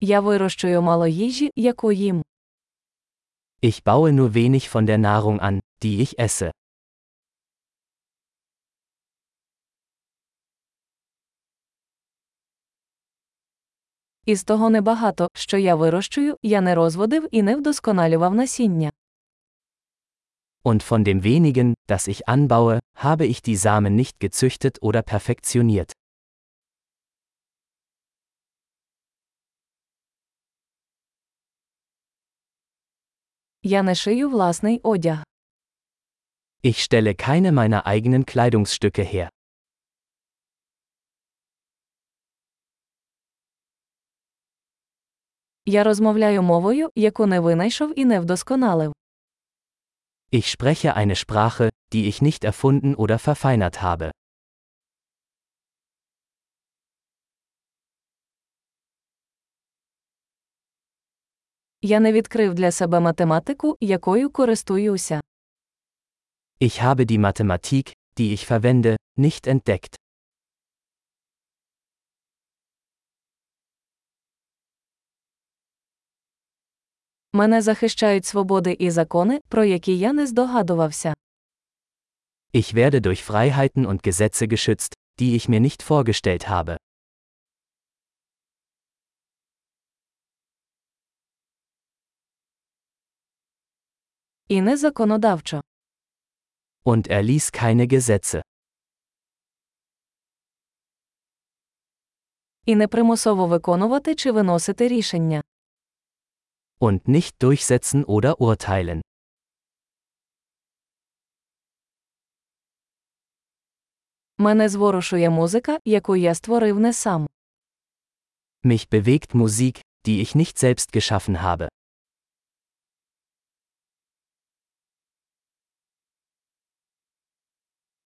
Я вирощую мало їжі, яку їм. Ich baue nur wenig von der Nahrung an, die ich esse. Із того небагато, що я вирощую, я не розводив і не вдосконалював насіння. Und von dem wenigen, das ich anbaue, habe ich die Samen nicht gezüchtet oder perfektioniert. Я не шию власний одяг. Ich stelle keine meiner eigenen Kleidungsstücke her. Я розмовляю мовою, яку не винайшов і не вдосконалив. Ich spreche eine Sprache, die ich nicht erfunden oder verfeinert habe. Я не відкрив для себе математику, якою користуюся. Ich habe die Mathematik, die ich verwende, nicht entdeckt. Мене захищають свободи і закони, про які я не здогадувався. Ich werde durch Freiheiten und Gesetze geschützt, die ich mir nicht vorgestellt habe. І не законодавчо. Und er ließ keine Gesetze. І не примусово виконувати чи виносити рішення. Und nicht durchsetzen oder urteilen. Мене зворушує музика, яку я створив не сам. Mich bewegt Musik, die ich nicht selbst geschaffen habe.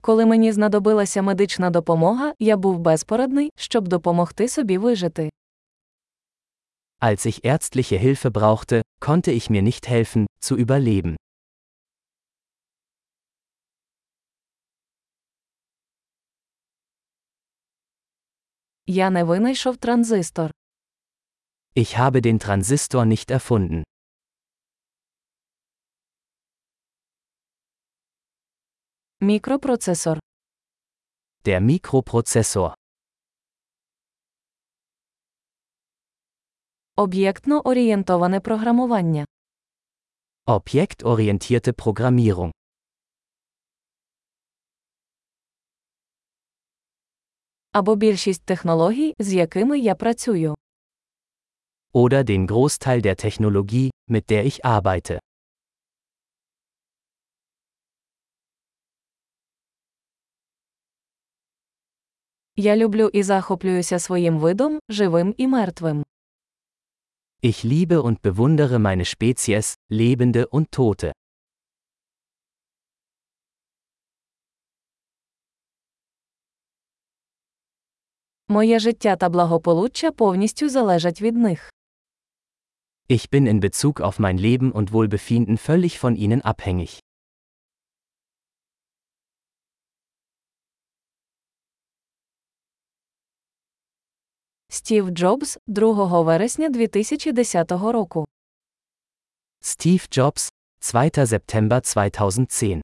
Коли мені знадобилася медична допомога, я був безпорадний, щоб допомогти собі вижити. Als ich ärztliche Hilfe brauchte, konnte ich mir nicht helfen, zu überleben. Я не винайшов транзистор. Ich habe den Transistor nicht erfunden. Мікропроцесор. Der Mikroprozessor. Об'єктно орієнтоване програмування. Objektorientierte Programmierung. Або більшість технологій, з якими я працюю. Oder den Großteil der Technologie, mit der ich arbeite. Я люблю і захоплююся своїм видом, живим і мертвим. Ich liebe und bewundere meine Spezies, Lebende und Tote. Моє життя та благополуччя повністю залежать від них. Ich bin in Bezug auf mein Leben und Wohlbefinden völlig von ihnen abhängig. Стів Джобс, 2 вересня 2010 року. Steve Jobs, 2. September 2010